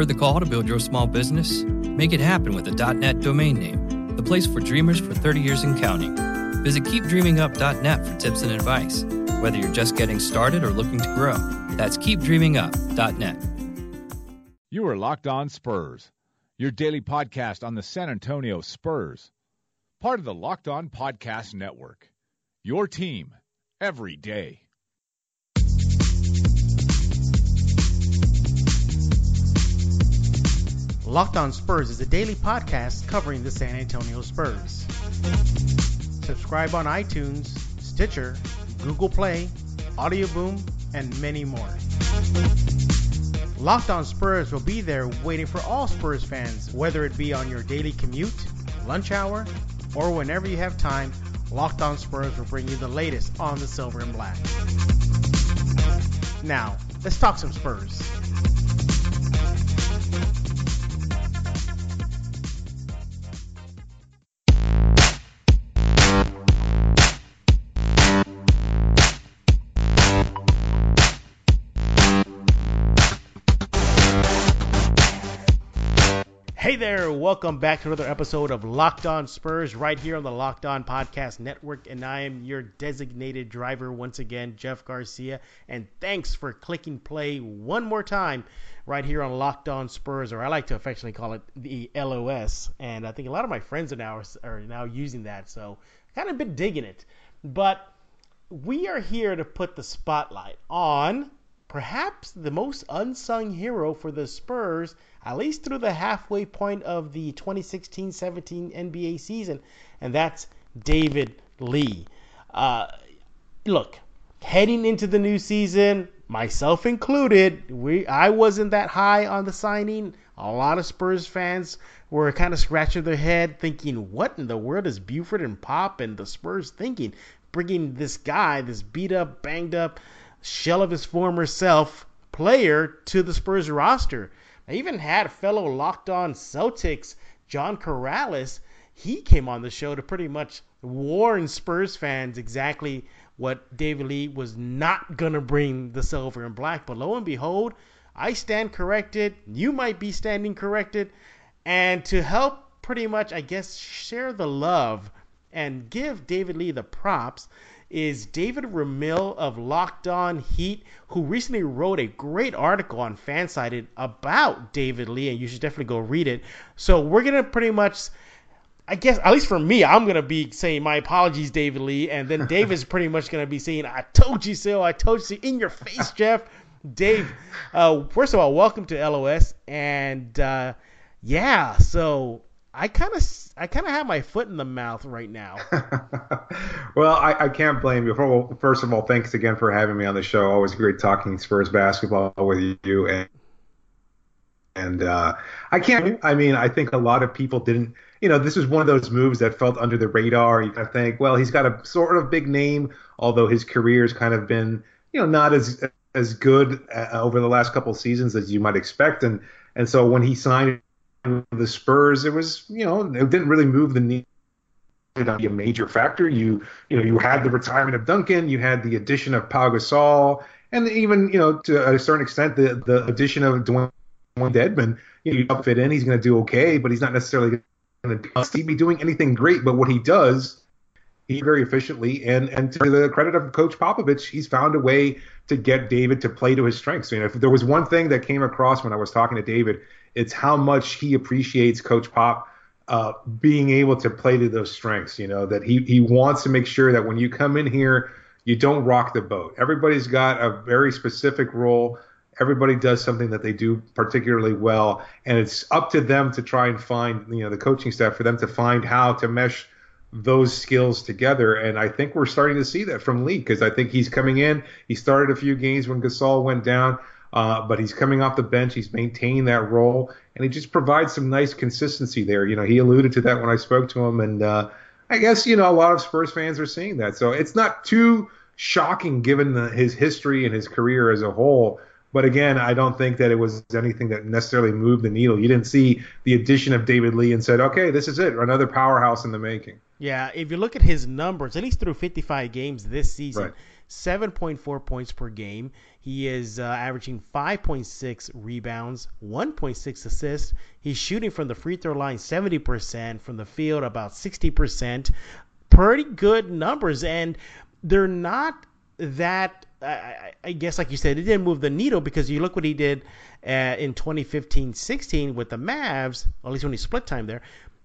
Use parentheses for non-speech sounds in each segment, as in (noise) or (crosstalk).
Heard the call to build your small business? Make it happen with a .net domain name, the place for dreamers for 30 years and counting. Visit keepdreamingup.net for tips and advice, whether you're just getting started or looking to grow. That's keepdreamingup.net. You are Locked On Spurs, your daily podcast on the San Antonio Spurs, part of the Locked On Podcast Network. Your team every day. Locked On Spurs is a daily podcast covering the San Antonio Spurs. Subscribe on iTunes, Stitcher, Google Play, Audio Boom, and many more. Locked On Spurs will be there waiting for all Spurs fans, whether it be on your daily commute, lunch hour, or whenever you have time. Locked On Spurs will bring you the latest on the silver and black. Now, let's talk some Spurs. There, welcome back to another episode of Locked On Spurs right here on the Locked On Podcast Network. And I am your designated driver once again, Jeff Garcia. And thanks for clicking play one more time right here on Locked On Spurs, or I like to affectionately call it the LOS. And I think a lot of my friends are now are now using that, so kind of been digging it. But we are here to put the spotlight on perhaps the most unsung hero for the Spurs, at least through the halfway point of the 2016 17 NBA season, and that's David Lee. Uh, look, heading into the new season, myself included, we I wasn't that high on the signing. A lot of Spurs fans were kind of scratching their head, thinking, "What in the world is Buford and Pop and the Spurs thinking, bringing this guy, this beat up, banged up?" Shell of his former self player to the Spurs roster. I even had fellow locked on Celtics, John Karalis. He came on the show to pretty much warn Spurs fans exactly what David Lee was not going to bring the silver and black. But lo and behold, I stand corrected. You might be standing corrected. And to help pretty much, I guess, share the love and give David Lee the props, is David Ramil of Locked On Heat, who recently wrote a great article on Fansided about David Lee, and you should definitely go read it. So we're gonna pretty much. I guess at least for me, I'm gonna be saying my apologies, David Lee, and then (laughs) Dave is pretty much gonna be saying, "I told you so. I told you so. in your face, Jeff." Dave, uh, first of all, welcome to LOS, and uh, yeah, so I kind of I kind of have my foot in the mouth right now. (laughs) well, I, I, can't blame you. First of all, thanks again for having me on the show. Always great talking Spurs basketball with you. And and uh, I can't. I mean, I think a lot of people didn't. You know, this is one of those moves that felt under the radar. You kind of think, well, he's got a sort of big name, although his career's kind of been, you know, not as as good uh, over the last couple seasons as you might expect. And and so when he signed the Spurs, it was you know it didn't really move the needle be a major factor. You you know you had the retirement of Duncan, you had the addition of Pau Gasol, and even you know to a certain extent the the addition of Dewayne Dedmon. You know, you fit in, he's going to do okay, but he's not necessarily going to be doing anything great. But what he does, he very efficiently, and and to the credit of Coach Popovich, he's found a way to get David to play to his strengths. You know, if there was one thing that came across when I was talking to David, it's how much he appreciates Coach Pop uh, being able to play to those strengths. You know that he he wants to make sure that when you come in here, you don't rock the boat. Everybody's got a very specific role. Everybody does something that they do particularly well, and it's up to them to try and find you know the coaching staff for them to find how to mesh those skills together. And I think we're starting to see that from Lee because I think he's coming in. He started a few games when Gasol went down. Uh, but he's coming off the bench. He's maintaining that role, and he just provides some nice consistency there. You know, he alluded to that when I spoke to him, and uh, I guess you know a lot of Spurs fans are seeing that. So it's not too shocking given the, his history and his career as a whole. But again, I don't think that it was anything that necessarily moved the needle. You didn't see the addition of David Lee and said, "Okay, this is it, another powerhouse in the making." Yeah, if you look at his numbers, at least through 55 games this season, right. 7.4 points per game. He is uh, averaging 5.6 rebounds, 1.6 assists. He's shooting from the free throw line 70%, from the field about 60%. Pretty good numbers, and they're not that. I, I guess, like you said, it didn't move the needle because you look what he did uh, in 2015-16 with the Mavs, at least when he split time there.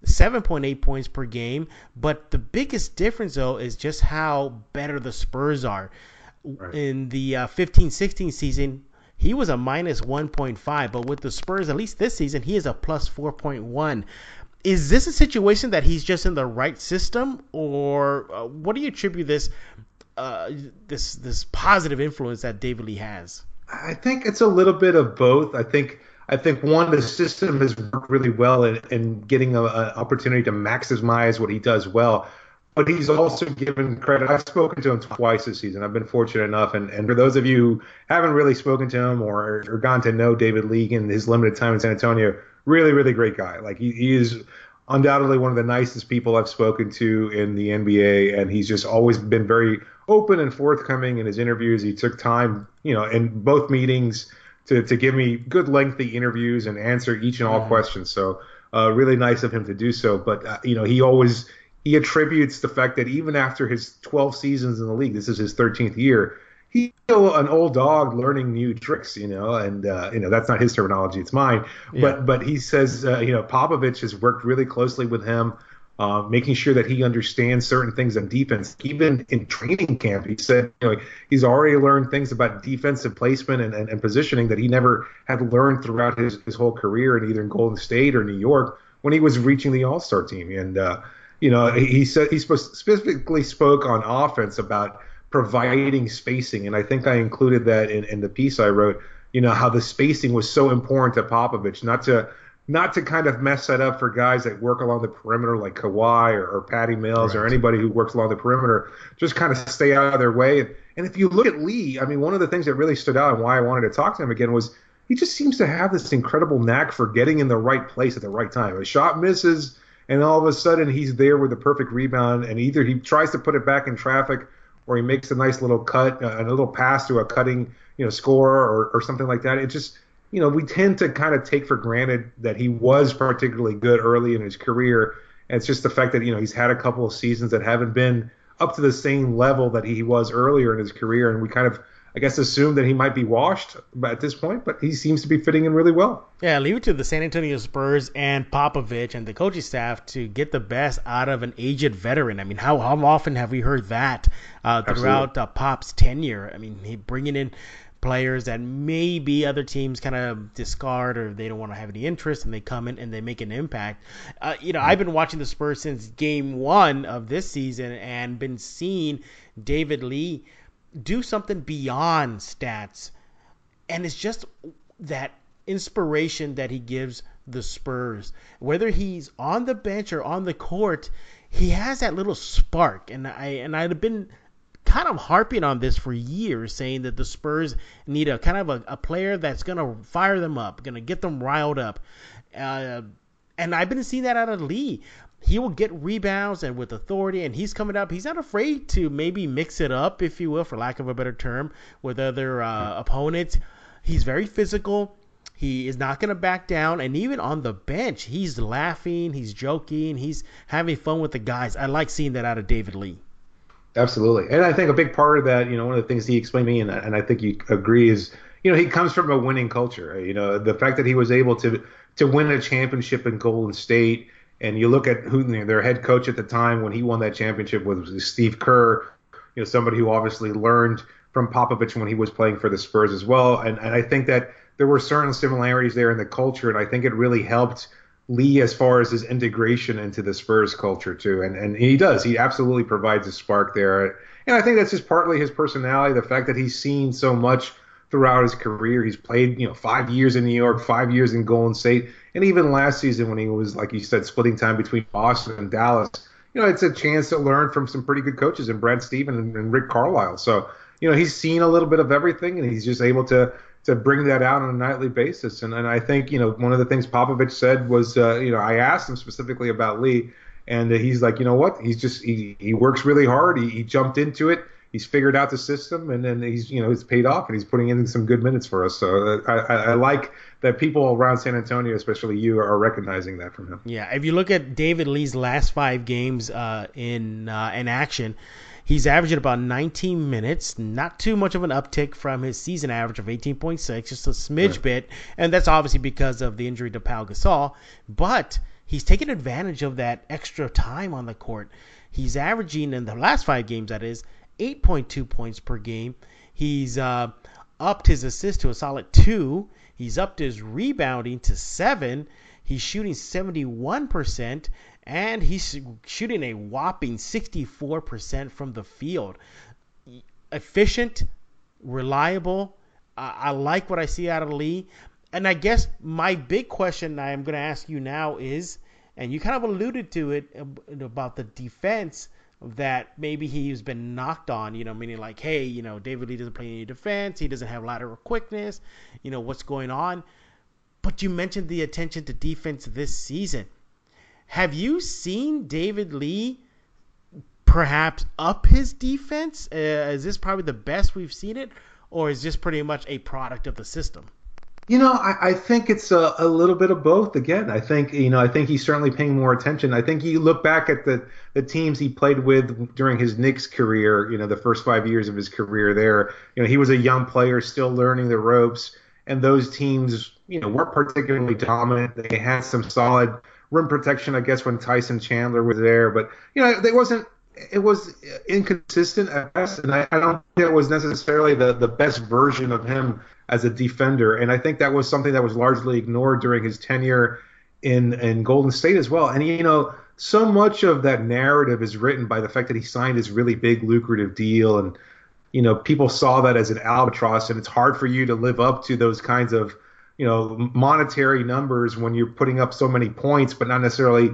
7.8 points per game. But the biggest difference, though, is just how better the Spurs are. Right. In the uh, 15 16 season, he was a minus 1.5. But with the Spurs, at least this season, he is a plus 4.1. Is this a situation that he's just in the right system, or uh, what do you attribute this uh, this this positive influence that David Lee has? I think it's a little bit of both. I think I think one, the system has worked really well in, in getting an opportunity to maximize what he does well. But he's also given credit. I've spoken to him twice this season. I've been fortunate enough. And, and for those of you who haven't really spoken to him or, or gone to know David Lee in his limited time in San Antonio, really, really great guy. Like he, he is undoubtedly one of the nicest people I've spoken to in the NBA. And he's just always been very open and forthcoming in his interviews. He took time, you know, in both meetings – to, to give me good lengthy interviews and answer each and all mm-hmm. questions. So uh, really nice of him to do so. But uh, you know, he always he attributes the fact that even after his 12 seasons in the league, this is his 13th year, he's still an old dog learning new tricks. You know, and uh, you know that's not his terminology; it's mine. Yeah. But but he says uh, you know Popovich has worked really closely with him uh, making sure that he understands certain things on defense. Even in training camp, he said you know, he's already learned things about defensive placement and, and, and, positioning that he never had learned throughout his, his whole career in either in Golden State or New York when he was reaching the All Star team. And uh, you know, he, he said he specifically spoke on offense about providing spacing, and I think I included that in, in the piece I wrote. You know how the spacing was so important to Popovich, not to not to kind of mess that up for guys that work along the perimeter like Kawhi or, or Patty Mills right. or anybody who works along the perimeter. Just kind of stay out of their way. And, and if you look at Lee, I mean, one of the things that really stood out and why I wanted to talk to him again was he just seems to have this incredible knack for getting in the right place at the right time. A shot misses, and all of a sudden he's there with the perfect rebound, and either he tries to put it back in traffic or he makes a nice little cut, a little pass to a cutting, you know, scorer or, or something like that. It just you know, we tend to kind of take for granted that he was particularly good early in his career. And it's just the fact that, you know, he's had a couple of seasons that haven't been up to the same level that he was earlier in his career. And we kind of, I guess, assume that he might be washed at this point, but he seems to be fitting in really well. Yeah, leave it to the San Antonio Spurs and Popovich and the coaching staff to get the best out of an aged veteran. I mean, how, how often have we heard that uh, throughout uh, Pop's tenure? I mean, he bringing in players that maybe other teams kind of discard or they don't want to have any interest and they come in and they make an impact. Uh, you know, I've been watching the Spurs since game one of this season and been seeing David Lee do something beyond stats. And it's just that inspiration that he gives the Spurs. Whether he's on the bench or on the court, he has that little spark. And I and I'd have been kind of harping on this for years, saying that the Spurs need a kind of a, a player that's to fire them up, to get them riled up. Uh, and I've been seeing that out of Lee. He will get rebounds and with authority, and he's coming up. He's not afraid to maybe mix it up, if you will, for lack of a better term, with other uh, opponents. He's very physical. He is not going to back down. And even on the bench, he's laughing, he's joking, he's having fun with the guys. I like seeing that out of David Lee. Absolutely, and I think a big part of that, you know, one of the things he explained to me, and, and I think you agree, is you know he comes from a winning culture. You know, the fact that he was able to to win a championship in Golden State, and you look at who you know, their head coach at the time when he won that championship was Steve Kerr. You know, somebody who obviously learned from Popovich when he was playing for the Spurs as well, and and I think that there were certain similarities there in the culture, and I think it really helped Lee as far as his integration into the Spurs culture too, and and he does. He absolutely provides a spark there, and I think that's just partly his personality, the fact that he's seen so much throughout his career. He's played you know five years in New York, five years in Golden State, and even last season when he was like you said splitting time between Boston and Dallas. You know, it's a chance to learn from some pretty good coaches in Brad Stevens and, and Rick Carlisle. So you know he's seen a little bit of everything, and he's just able to to bring that out on a nightly basis. And, and I think, you know, one of the things Popovich said was, uh, you know, I asked him specifically about Lee, and he's like, you know what? He's just, he, he works really hard. He, he jumped into it. He's figured out the system, and then he's you know he's paid off, and he's putting in some good minutes for us. So uh, I, I, I like that people around San Antonio, especially you, are recognizing that from him. Yeah, if you look at David Lee's last five games uh, in uh, in action, he's averaging about 19 minutes, not too much of an uptick from his season average of 18.6, just a smidge right. bit, and that's obviously because of the injury to Pau Gasol. But he's taken advantage of that extra time on the court. He's averaging in the last five games, that is, 8.2 points per game. He's uh, upped his assist to a solid two. He's upped his rebounding to seven. He's shooting 71%, and he's shooting a whopping 64% from the field. Efficient, reliable. Uh, I like what I see out of Lee. And I guess my big question I am going to ask you now is, and you kind of alluded to it about the defense that maybe he's been knocked on, you know, meaning like, hey, you know, David Lee doesn't play any defense, he doesn't have lateral quickness, you know, what's going on? But you mentioned the attention to defense this season. Have you seen David Lee perhaps up his defense? Uh, is this probably the best we've seen it, or is this pretty much a product of the system? You know, I, I think it's a, a, little bit of both. Again, I think you know, I think he's certainly paying more attention. I think you look back at the the teams he played with during his Knicks career. You know, the first five years of his career there. You know, he was a young player, still learning the ropes, and those teams, you know, weren't particularly dominant. They had some solid rim protection, I guess, when Tyson Chandler was there, but you know, they wasn't it was inconsistent at best, and I, I, don't think it was necessarily the, the best version of him as a defender. And I think that was something that was largely ignored during his tenure in in Golden State as well. And you know, so much of that narrative is written by the fact that he signed this really big lucrative deal, and you know, people saw that as an albatross, and it's hard for you to live up to those kinds of you know monetary numbers when you're putting up so many points, but not necessarily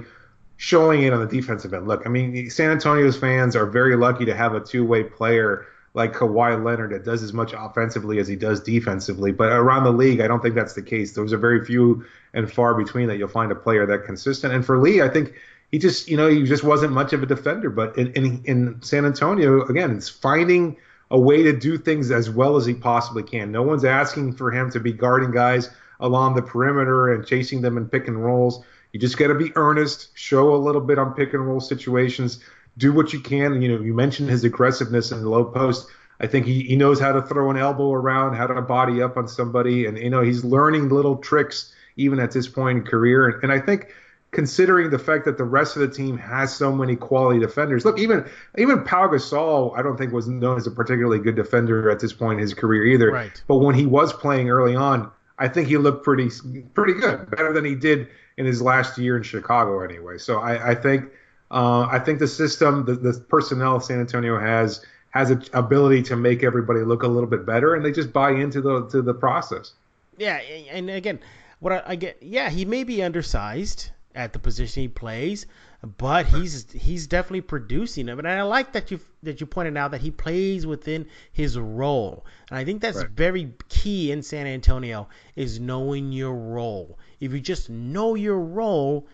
showing it on the defensive end. Look, I mean, San Antonio's fans are very lucky to have a two-way player like Kawhi Leonard that does as much offensively as he does defensively. But around the league, I don't think that's the case. Those are very few and far between that you'll find a player that consistent. And for Lee, I think he just, you know, he just wasn't much of a defender. But in, in, in San Antonio, again, it's finding a way to do things as well as he possibly can. No one's asking for him to be guarding guys along the perimeter and chasing them in pick and rolls. You just got to be earnest, show a little bit on pick and roll situations, do what you can. You know, you mentioned his aggressiveness in the low post. I think he, he knows how to throw an elbow around, how to body up on somebody, and you know he's learning little tricks even at this point in career. And, and I think considering the fact that the rest of the team has so many quality defenders. Look, even even Pau Gasol, I don't think was known as a particularly good defender at this point in his career either. Right. But when he was playing early on, I think he looked pretty pretty good, better than he did in his last year in Chicago anyway. So I, I think uh, I think the system, the, the personnel San Antonio has has an ability to make everybody look a little bit better, and they just buy into the to the process. Yeah, and again, what I, I get, yeah, he may be undersized at the position he plays, but he's he's definitely producing them. And I like that you that you pointed out that he plays within his role. And I think that's right. very key in San Antonio is knowing your role. If you just know your role,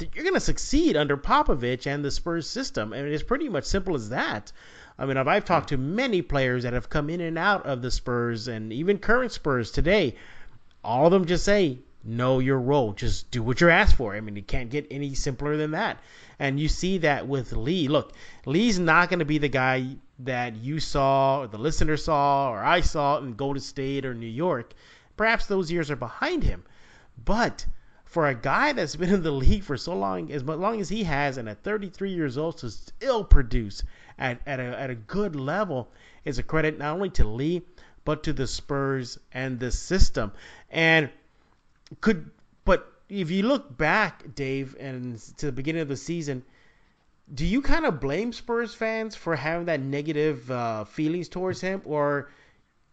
you're going to succeed under Popovich and the Spurs system. I mean, it's pretty much simple as that. I mean, I've talked to many players that have come in and out of the Spurs and even current Spurs today. All of them just say, know your role. Just do what you're asked for. I mean, it can't get any simpler than that. And you see that with Lee. Look, Lee's not going to be the guy that you saw, or the listener saw, or I saw in Golden State or New York. Perhaps those years are behind him. But for a guy that's been in the league for so long, as long as he has, and at 33 years old, to still produce at, at, a, at a good level is a credit not only to Lee, but to the Spurs and the system. And could but if you look back, Dave, and to the beginning of the season, do you kind of blame Spurs fans for having that negative uh, feelings towards him, or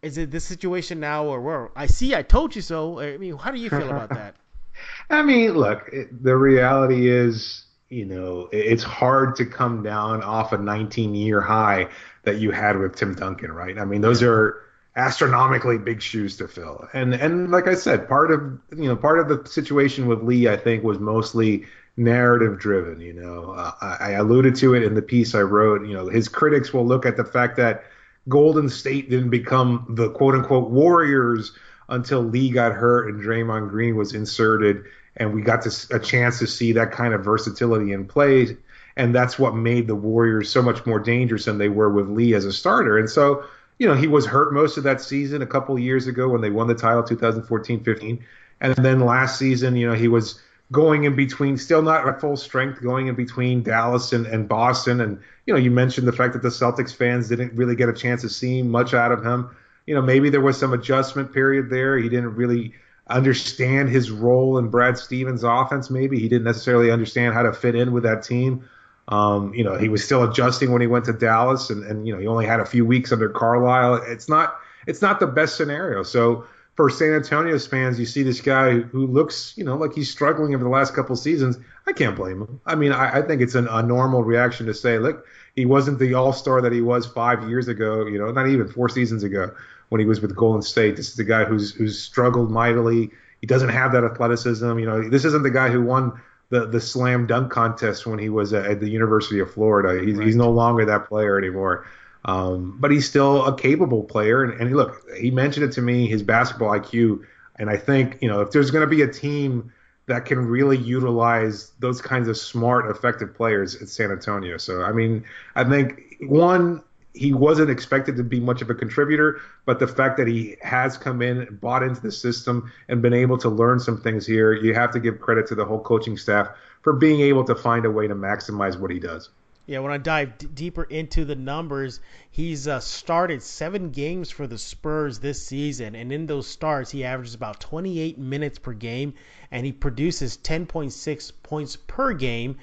is it this situation now, or where I see, I told you so? I mean, how do you feel about that? (laughs) I mean, look, it, the reality is, you know, it's hard to come down off a 19 year high that you had with Tim Duncan, right? I mean, those are astronomically big shoes to fill. And and like I said, part of you know part of the situation with Lee, I think, was mostly narrative driven. You know, uh, I, alluded to it in the piece I wrote. You know, his critics will look at the fact that Golden State didn't become the quote unquote Warriors until Lee got hurt and Draymond Green was inserted, and we got to, a chance to see that kind of versatility in play. And that's what made the Warriors so much more dangerous than they were with Lee as a starter. And so, you know, he was hurt most of that season a couple years ago when they won the title 2014 15. And then last season, you know, he was going in between, still not at full strength, going in between Dallas and, and Boston. And, you know, you mentioned the fact that the Celtics fans didn't really get a chance to see much out of him. You know, maybe there was some adjustment period there. He didn't really understand his role in Brad Stevens' offense, maybe. He didn't necessarily understand how to fit in with that team. Um, you know, he was still adjusting when he went to Dallas and, and, you know, he only had a few weeks under Carlisle. It's not it's not the best scenario. So for San Antonio's fans, you see this guy who looks, you know, like he's struggling over the last couple seasons. I can't blame him. I mean, I, I think it's an, a normal reaction to say, look, he wasn't the All Star that he was five years ago. You know, not even four seasons ago when he was with Golden State. This is a guy who's who's struggled mightily. He doesn't have that athleticism. You know, this isn't the guy who won the the slam dunk contest when he was at the University of Florida. He's, right. he's no longer that player anymore. Um, but he's still a capable player. And, and look, he mentioned it to me, his basketball IQ. And I think, you know, if there's going to be a team that can really utilize those kinds of smart, effective players, it's San Antonio. So, I mean, I think one, he wasn't expected to be much of a contributor, but the fact that he has come in, and bought into the system, and been able to learn some things here, you have to give credit to the whole coaching staff for being able to find a way to maximize what he does. Yeah, when I dive d- deeper into the numbers, he's uh, started seven games for the Spurs this season, and in those starts, he averages about 28 minutes per game, and he produces 10.6 points per game.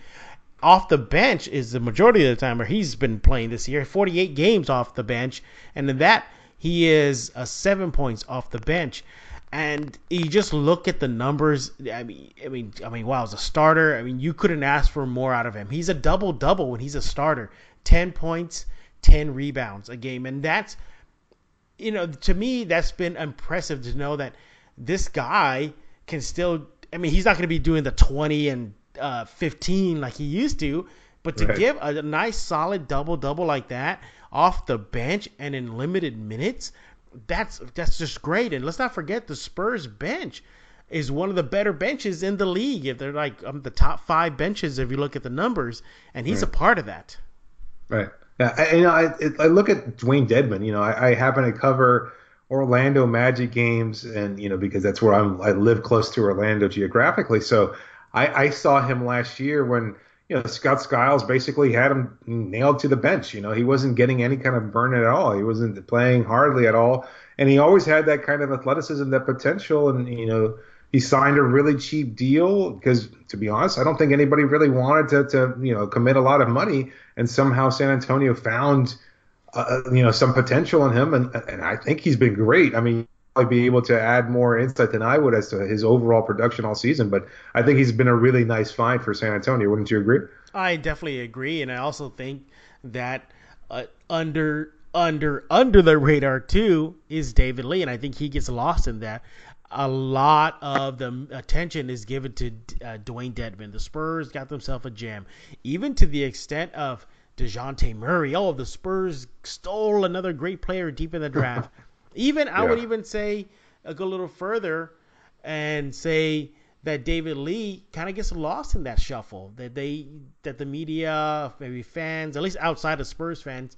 Off the bench is the majority of the time where he's been playing this year, 48 games off the bench, and in that he is uh, seven points off the bench and you just look at the numbers. I mean, I mean, I mean, wow, as a starter, I mean, you couldn't ask for more out of him. He's a double double when he's a starter, ten points, ten rebounds a game, and that's, you know, to me, that's been impressive to know that this guy can still. I mean, he's not going to be doing the twenty and uh, fifteen like he used to, but to right. give a, nice solid double double like that off the bench and in limited minutes that's that's just great. And let's not forget the Spurs bench is one of the better benches in the league. If they're like um, the top five benches, if you look at the numbers, and he's right. a part of that. Right. Yeah. I, you know, I, I look at Dewayne Dedmon. You know, I, I happen to cover Orlando Magic games, and you know because that's where I'm. I live close to Orlando geographically, so I, I saw him last year when you know, Scott Skiles basically had him nailed to the bench. You know, he wasn't getting any kind of burn at all. He wasn't playing hardly at all, and he always had that kind of athleticism, that potential. And you know, he signed a really cheap deal because, to be honest, I don't think anybody really wanted to, to you know, commit a lot of money. And somehow San Antonio found, uh, you know, some potential in him, and and I think he's been great. I mean, be able to add more insight than I would as to his overall production all season. But I think he's been a really nice find for San Antonio. Wouldn't you agree? I definitely agree, and I also think that uh, under under under the radar too is David Lee, and I think he gets lost in that. A lot of the attention is given to uh, Dewayne Dedmon. The Spurs got themselves a gem, even to the extent of Dejounte Murray. Oh, the Spurs stole another great player deep in the draft. (laughs) Even I would even say uh, go a little further and say that David Lee kind of gets lost in that shuffle. That they that the media, maybe fans, at least outside of Spurs fans,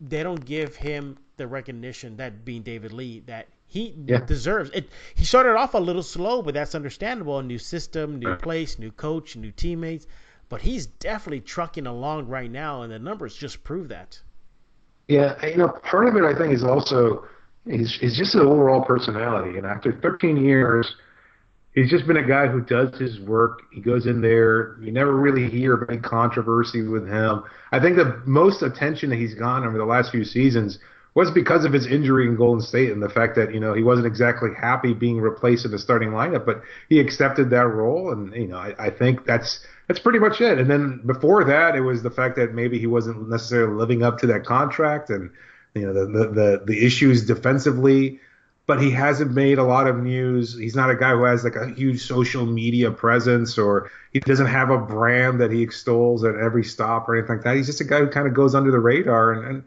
they don't give him the recognition that being David Lee that he yeah. deserves. It he started off a little slow, but that's understandable. A new system, new place, new coach, new teammates. But he's definitely trucking along right now, and the numbers just prove that. Yeah, you know, part of it I think is also He's he's just an overall personality, and after 13 years, he's just been a guy who does his work. He goes in there. You never really hear of any controversy with him. I think the most attention that he's gotten over the last few seasons was because of his injury in Golden State and the fact that you know he wasn't exactly happy being replaced in the starting lineup, but he accepted that role, and you know I, I think that's that's pretty much it. And then before that, it was the fact that maybe he wasn't necessarily living up to that contract and you know the the the, issues defensively. but he hasn't made a lot of news. He's not a guy who has like a huge social media presence or he doesn't have a brand that he extols at every stop or anything like that. He's just a guy who kind of goes under the radar and, and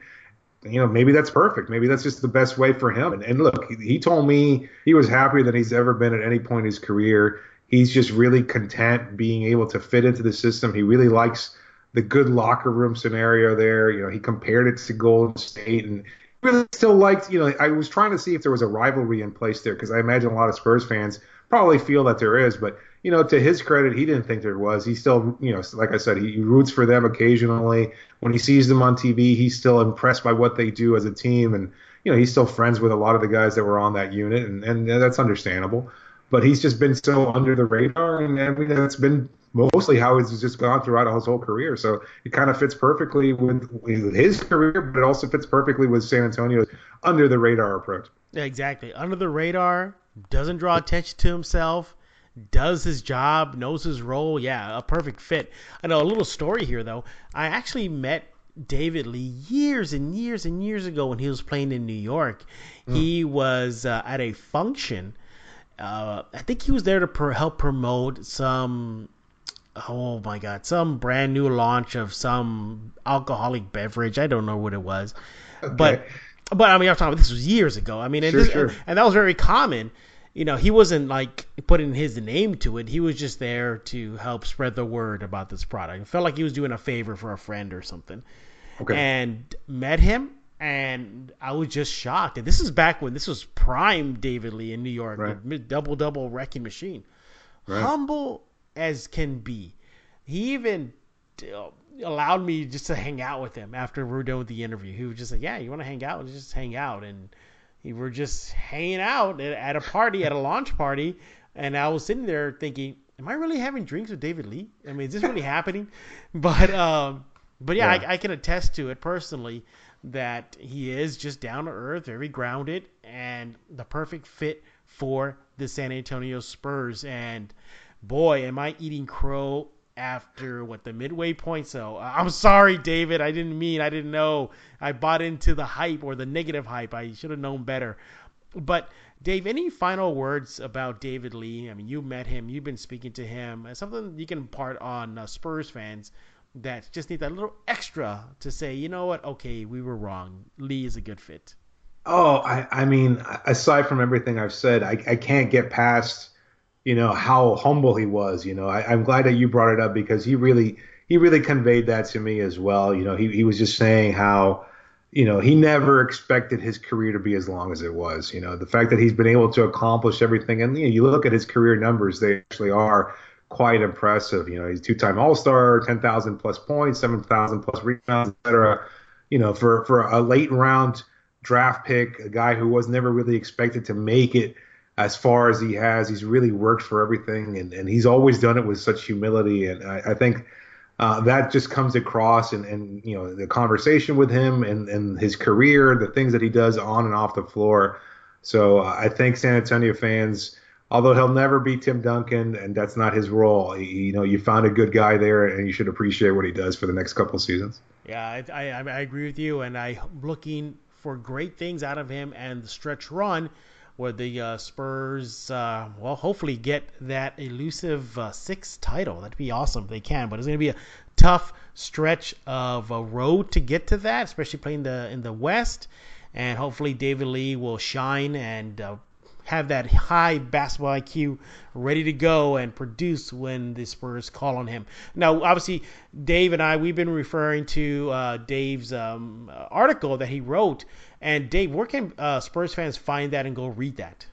you know, maybe that's perfect. Maybe that's just the best way for him. And, and look, he, he told me he was happier than he's ever been at any point in his career. He's just really content being able to fit into the system. He really likes the good locker room scenario there. You know, he compared it to Golden State and really still liked, you know, I was trying to see if there was a rivalry in place there because I imagine a lot of Spurs fans probably feel that there is, but you know, to his credit, he didn't think there was. He still, you know, like I said, he roots for them occasionally. When he sees them on TV, he's still impressed by what they do as a team, and you know, he's still friends with a lot of the guys that were on that unit, and, and that's understandable. But he's just been so under the radar, and mean, that's been mostly how he's just gone throughout his whole career. So it kind of fits perfectly with, with his career, but it also fits perfectly with San Antonio's under the radar approach. Yeah, exactly. Under the radar, doesn't draw attention to himself, does his job, knows his role. Yeah, a perfect fit. I know a little story here though. I actually met David Lee years and years and years ago when he was playing in New York. Mm. He was uh, at a function. Uh, I think he was there to pro- help promote some oh my god, some brand new launch of some alcoholic beverage. I don't know what it was, okay. but but I mean, I'm talking about this was years ago. I mean, and, sure, this, sure. And, and, that was very common. You know, he wasn't like putting his name to it. He was just there to help spread the word about this product. It felt like he was doing a favor for a friend or something. Okay. And met him, and I was just shocked. And this is back when this was prime David Lee in New York, right. double double wrecking machine. Right. Humble as can be. He even uh, allowed me just to hang out with him after we were done with the interview. He was just like, "Yeah, you want to hang out? Let's just hang out." And we were just hanging out at a party, at a launch party, and I was sitting there thinking, "Am I really having drinks with David Lee? I mean, is this really happening?" (laughs) But um, but yeah, yeah. I, I can attest to it personally that he is just down to earth, very grounded, and the perfect fit for the San Antonio Spurs. And boy, am I eating crow after what the midway point. So I'm sorry, David. I didn't mean. I didn't know. I bought into the hype or the negative hype. I should have known better. But Dave, any final words about David Lee? I mean, you met him. You've been speaking to him. Something you can impart on uh, Spurs fans that just need that little extra to say, you know what? Okay, we were wrong. Lee is a good fit. Oh, I, I mean, aside from everything I've said, I, I can't get past you know how humble he was. You know, I, am glad that you brought it up because he really he really conveyed that to me as well. You know, he he was just saying how you know he never expected his career to be as long as it was. You know, the fact that he's been able to accomplish everything, and you, know, you look at his career numbers, they actually are quite impressive. You know, he's two-time All-Star, 10,000 plus points, 7,000 plus rebounds, etc. You know, for for a late round draft pick, a guy who was never really expected to make it as far as he has. He's really worked for everything, and, and he's always done it with such humility. And I, I think uh, that just comes across, and, you know the conversation with him, and, and his career, the things that he does on and off the floor. So uh, I think San Antonio fans, although he'll never be Tim Duncan, and that's not his role. He, you know, you found a good guy there, and you should appreciate what he does for the next couple seasons. Yeah, I, I, I agree with you, and I'm looking for great things out of him and the stretch run where the uh, Spurs, uh, well, hopefully get that elusive uh, sixth title. That'd be awesome if they can. But it's going to be a tough stretch of a road to get to that, especially playing the in the West. And hopefully David Lee will shine and uh, have that high basketball IQ ready to go and produce when the Spurs call on him. Now, obviously, Dave and I, we've been referring to uh, Dave's um, article that he wrote. And Dave, where can uh, Spurs fans find that and go read that?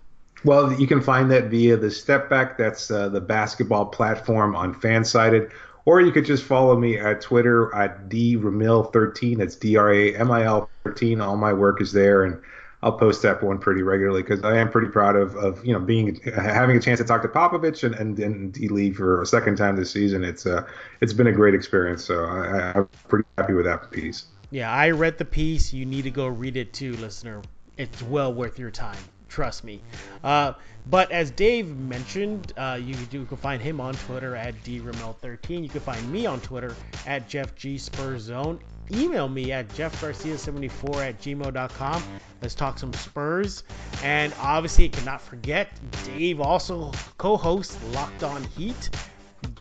Well, you can find that via the Step Back. That's uh, the basketball platform on Fansided. Or you could just follow me at Twitter at dramil13. That's D R A M I L 13. All my work is there. And I'll post that one pretty regularly because I am pretty proud of, of you know being having a chance to talk to Popovich and and, and D Lee for a second time this season. It's uh it's been a great experience, so I, I'm pretty happy with that piece. Yeah, I read the piece. You need to go read it too, listener. It's well worth your time. Trust me. Uh, but as Dave mentioned, uh, you, you, can find him on Twitter at DRamil13. You can find me on Twitter at Jeff G Zone. Email me at jeffgarcia74 at gmail.com. Let's talk some Spurs. And obviously, cannot forget, Dave also co hosts Locked On Heat.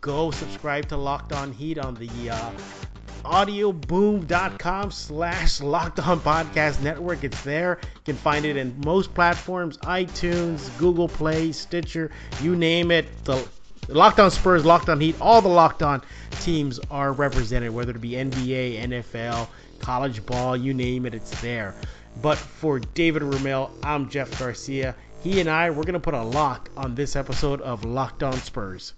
Go subscribe to Locked On Heat on the uh, audioboom.com slash locked on podcast network it's there you can find it in most platforms itunes google play stitcher you name it the locked on spurs Locked On heat all the Locked On teams are represented whether it be nba nfl college ball you name it it's there. But for david ramil i'm jeff garcia. He and i we're going to put a lock on this episode of locked on spurs